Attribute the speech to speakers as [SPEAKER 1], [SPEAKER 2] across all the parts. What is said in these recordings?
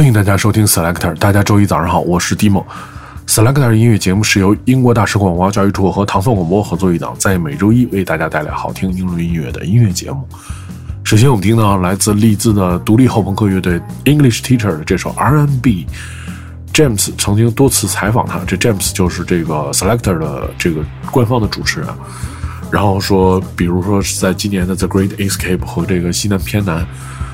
[SPEAKER 1] 欢迎大家收听 Selector，大家周一早上好，我是 Dimo。Selector 音乐节目是由英国大使馆文化教育处和唐宋广播合作一档，在每周一为大家带来好听英伦音乐的音乐节目。首先，我们听到来自利兹的独立后朋克乐队 English Teacher 的这首 R N B。James 曾经多次采访他，这 James 就是这个 Selector 的这个官方的主持人。然后说，比如说是在今年的 The Great Escape 和这个西南偏南，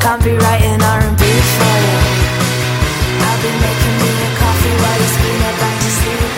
[SPEAKER 1] Can't be writing R&B for you. I'll be making me a coffee while you back to sleep,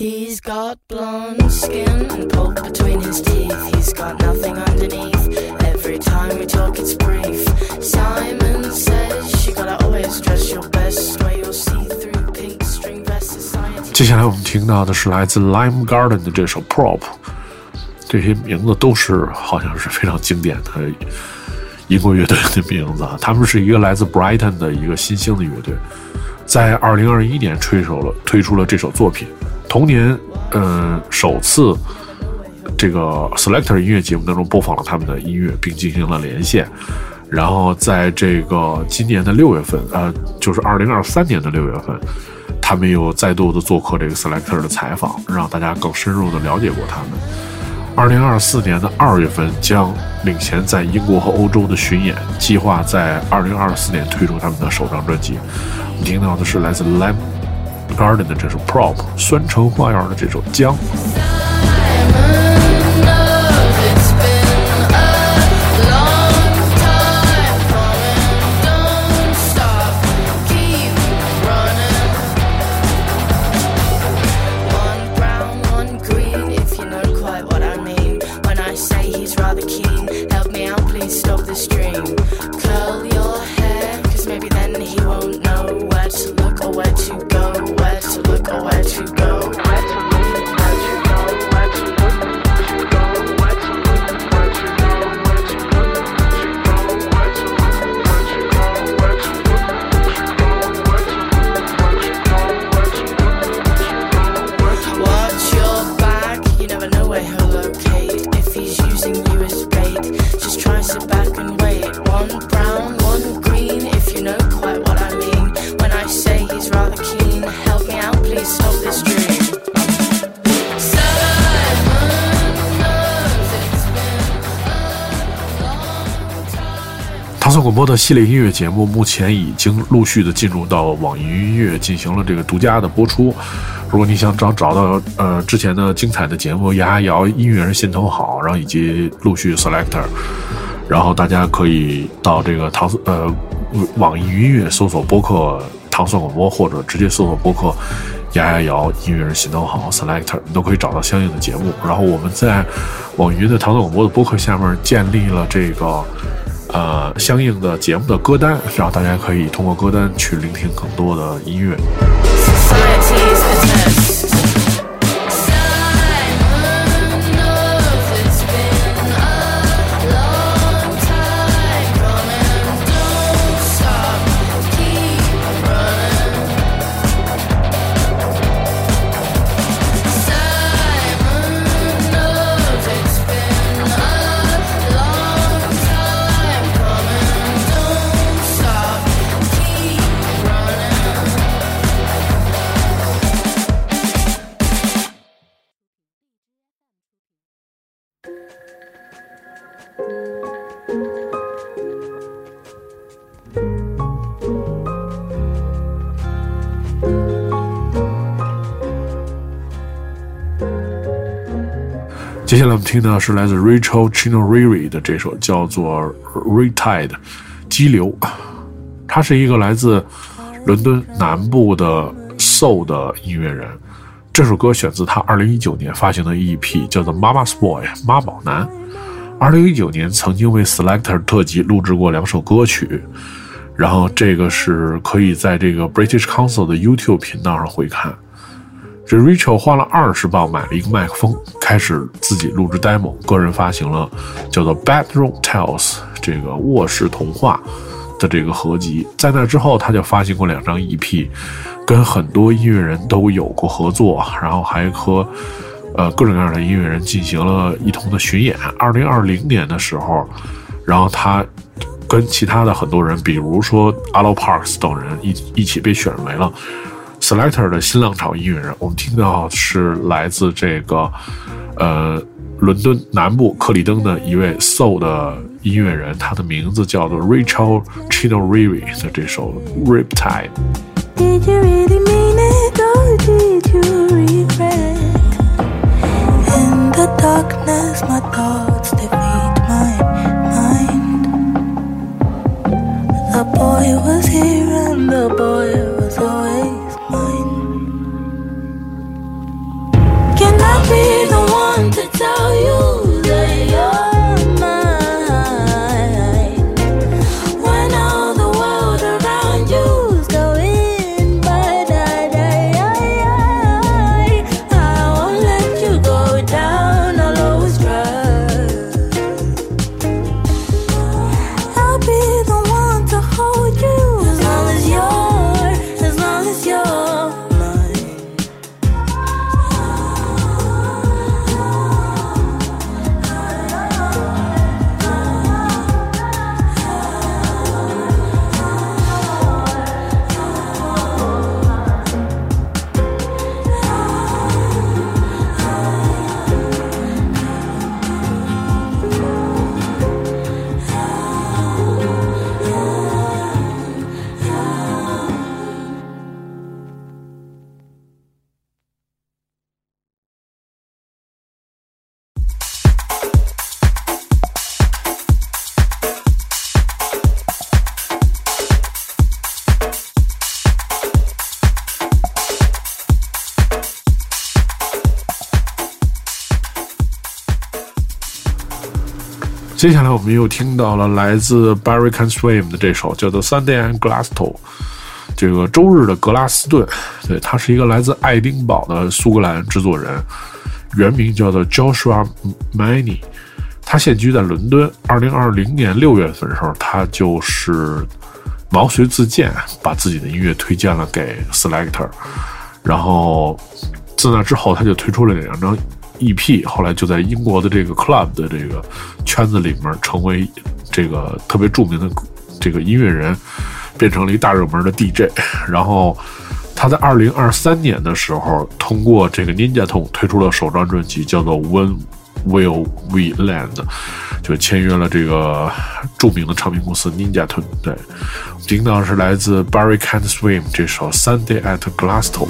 [SPEAKER 1] He's got blonde skin and pulp between his teeth. He's got nothing underneath. Every time we talk, it's brief. Simon says you gotta always dress your best, wear your see-through pink string vest. Society. 接下来我们听到的是来自 Lime Garden 的这首 Prop，这些名字都是好像是非常经典的英国乐队的名字啊。他们是一个来自 Brighton 的一个新兴的乐队，在2021年推手了推出了这首作品。同年，嗯，首次这个 Selector 音乐节目当中播放了他们的音乐，并进行了连线。然后在这个今年的六月份，呃，就是二零二三年的六月份，他们又再度的做客这个 Selector 的采访，让大家更深入的了解过他们。二零二四年的二月份将领衔在英国和欧洲的巡演，计划在二零二四年推出他们的首张专辑。我们听到的是来自 Lamb。Garden 的这首 Prop，酸橙花园的这首姜。广播的系列音乐节目目前已经陆续的进入到网易音乐进行了这个独家的播出。如果你想找找到呃之前的精彩的节目，牙牙摇音乐人心头好，然后以及陆续 selector，然后大家可以到这个唐呃网易音乐搜索播客唐宋广播，或者直接搜索播客牙牙摇音乐人心头好 selector，你都可以找到相应的节目。然后我们在网易云的唐宋广播的播客下面建立了这个。呃，相应的节目的歌单，然后大家可以通过歌单去聆听更多的音乐。接下来我们听的是来自 Rachel Chinoriri 的这首叫做《Retide》，激流。他是一个来自伦敦南部的 Soul 的音乐人。这首歌选自他2019年发行的 EP，叫做《Mama's Boy》妈宝男。2019年曾经为 Selector 特辑录制过两首歌曲，然后这个是可以在这个 British Council 的 YouTube 频道上回看。这 Rachel 花了二十磅买了一个麦克风，开始自己录制 demo，个人发行了叫做《Bedroom Tales》这个卧室童话的这个合集。在那之后，他就发行过两张 EP，跟很多音乐人都有过合作，然后还和呃各种各样的音乐人进行了一通的巡演。二零二零年的时候，然后他跟其他的很多人，比如说 Alo Parks 等人一一起被选为了。Selector 的新浪潮音乐人，我们听到是来自这个，呃，伦敦南部克里登的一位 Soul 的音乐人，他的名字叫做 Rachel Chinoriri 的这首 Riptide。接下来我们又听到了来自 Barry Can Swim 的这首叫做 Sunday and Glasgow，这个周日的格拉斯顿，对他是一个来自爱丁堡的苏格兰制作人，原名叫做 Joshua Many，他现居在伦敦。二零二零年六月份的时候，他就是毛遂自荐，把自己的音乐推荐了给 Selector，然后自那之后，他就推出了两张。E.P. 后来就在英国的这个 club 的这个圈子里面成为这个特别著名的这个音乐人，变成了一大热门的 DJ。然后他在二零二三年的时候，通过这个 Ninja Tune 推出了首张专辑，叫做 When Will We Land，就签约了这个著名的唱片公司 Ninja Tune。对，听到是来自 Barry Can't Swim 这首 Sunday at Glasgow。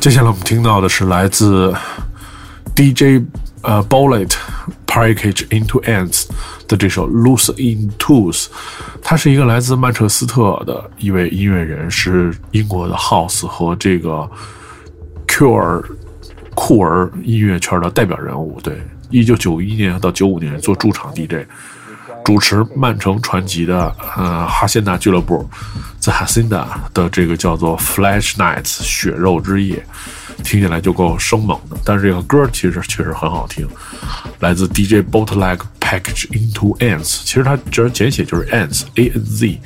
[SPEAKER 1] 接下来我们听到的是来自 DJ 呃 Bullet Package Into Ants 的这首 Lose in Tools。他是一个来自曼彻斯特的一位音乐人，是英国的 House 和这个 Cure 酷儿音乐圈的代表人物。对，一九九一年到九五年做驻场 DJ。主持曼城传奇的呃哈辛纳俱乐部在哈辛纳的这个叫做 Flash Nights 血肉之夜，听起来就够生猛的。但是这个歌其实确实很好听，来自 DJ Bootleg Package Into Ants，其实它这简写就是 Ants A N Z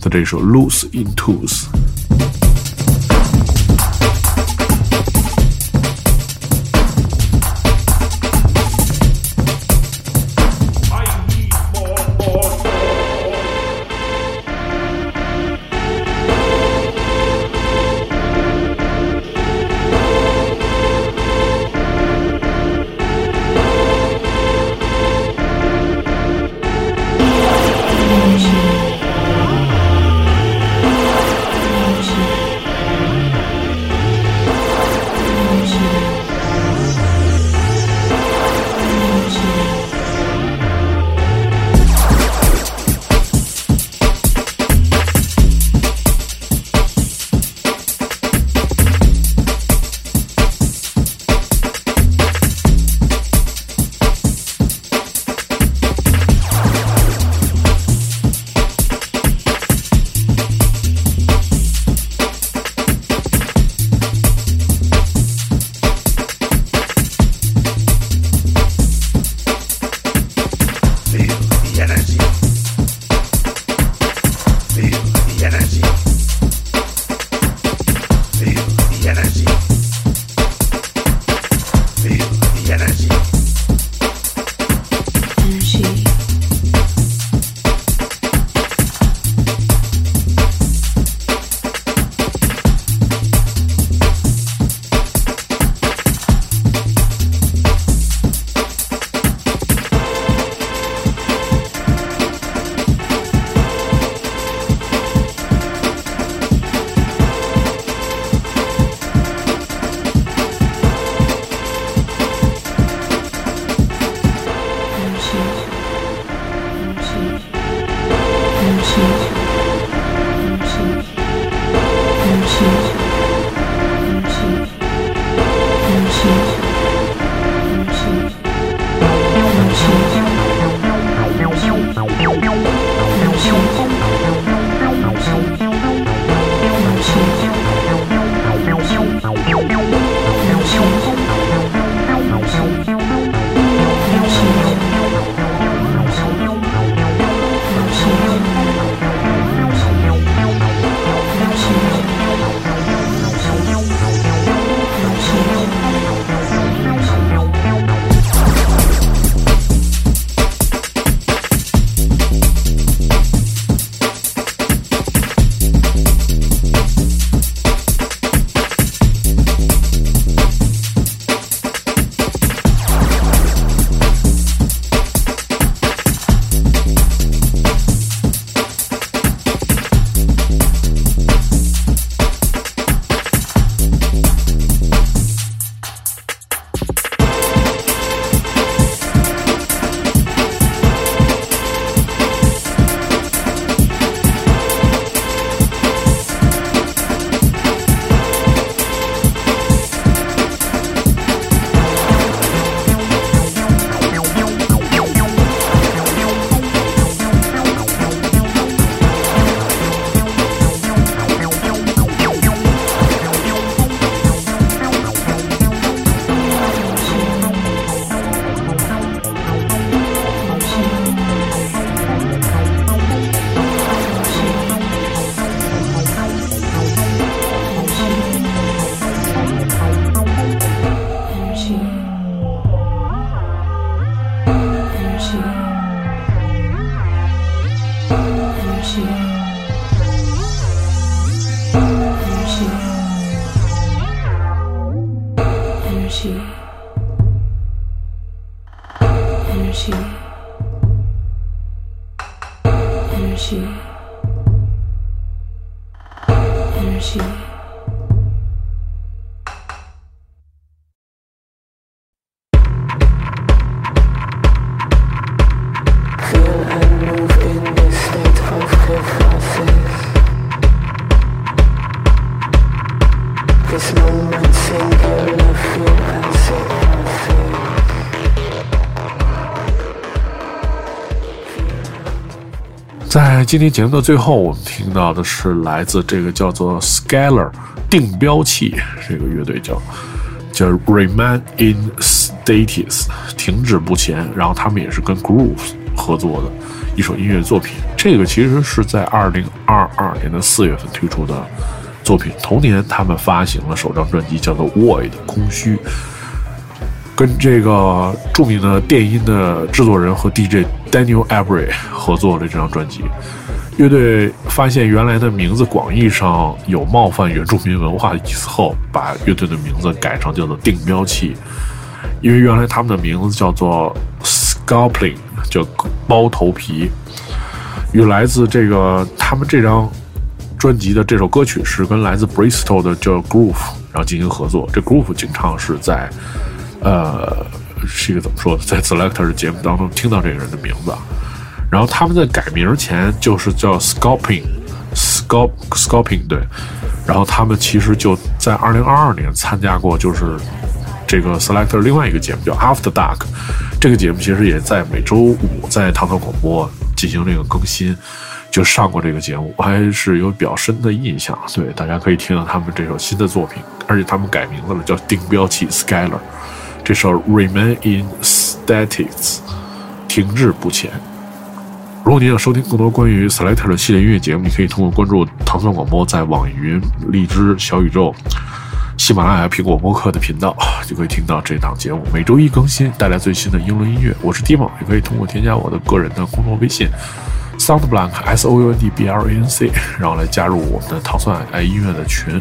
[SPEAKER 1] 的这首 Loose into
[SPEAKER 2] energy.
[SPEAKER 1] Energy. 今天节目的最后，我们听到的是来自这个叫做 Scalar 定标器这个乐队叫叫 Remain in Status 停止不前，然后他们也是跟 Groove 合作的一首音乐作品。这个其实是在二零二二年的四月份推出的作品，同年他们发行了首张专辑叫做 Void 空虚。跟这个著名的电音的制作人和 DJ Daniel Avery 合作的这张专辑，乐队发现原来的名字广义上有冒犯原住民文化的意思后，把乐队的名字改成叫做定标器，因为原来他们的名字叫做 Scalping，叫包头皮，与来自这个他们这张专辑的这首歌曲是跟来自 Bristol 的叫 Groove，然后进行合作。这 Groove 经常是在。呃，是一个怎么说，在 Selector 的节目当中听到这个人的名字，然后他们在改名前就是叫 Scalping，Scalp，Scalping 对，然后他们其实就在二零二二年参加过，就是这个 Selector 另外一个节目叫 After Dark，这个节目其实也在每周五在唐唐广播进行这个更新，就上过这个节目，我还是有比较深的印象，对，大家可以听到他们这首新的作品，而且他们改名字了，叫定标器 Scalar。这首《Remain in statics，》停滞不前。如果您想收听更多关于 Selector 的系列音乐节目，你可以通过关注唐宋广播在网易云、荔枝、小宇宙、喜马拉雅、苹果播客的频道，就可以听到这档节目。每周一更新，带来最新的英伦音乐。我是 Tim，也可以通过添加我的个人的公众微信 SoundBlank S O U N D B L A N C，然后来加入我们的唐宋爱音乐的群。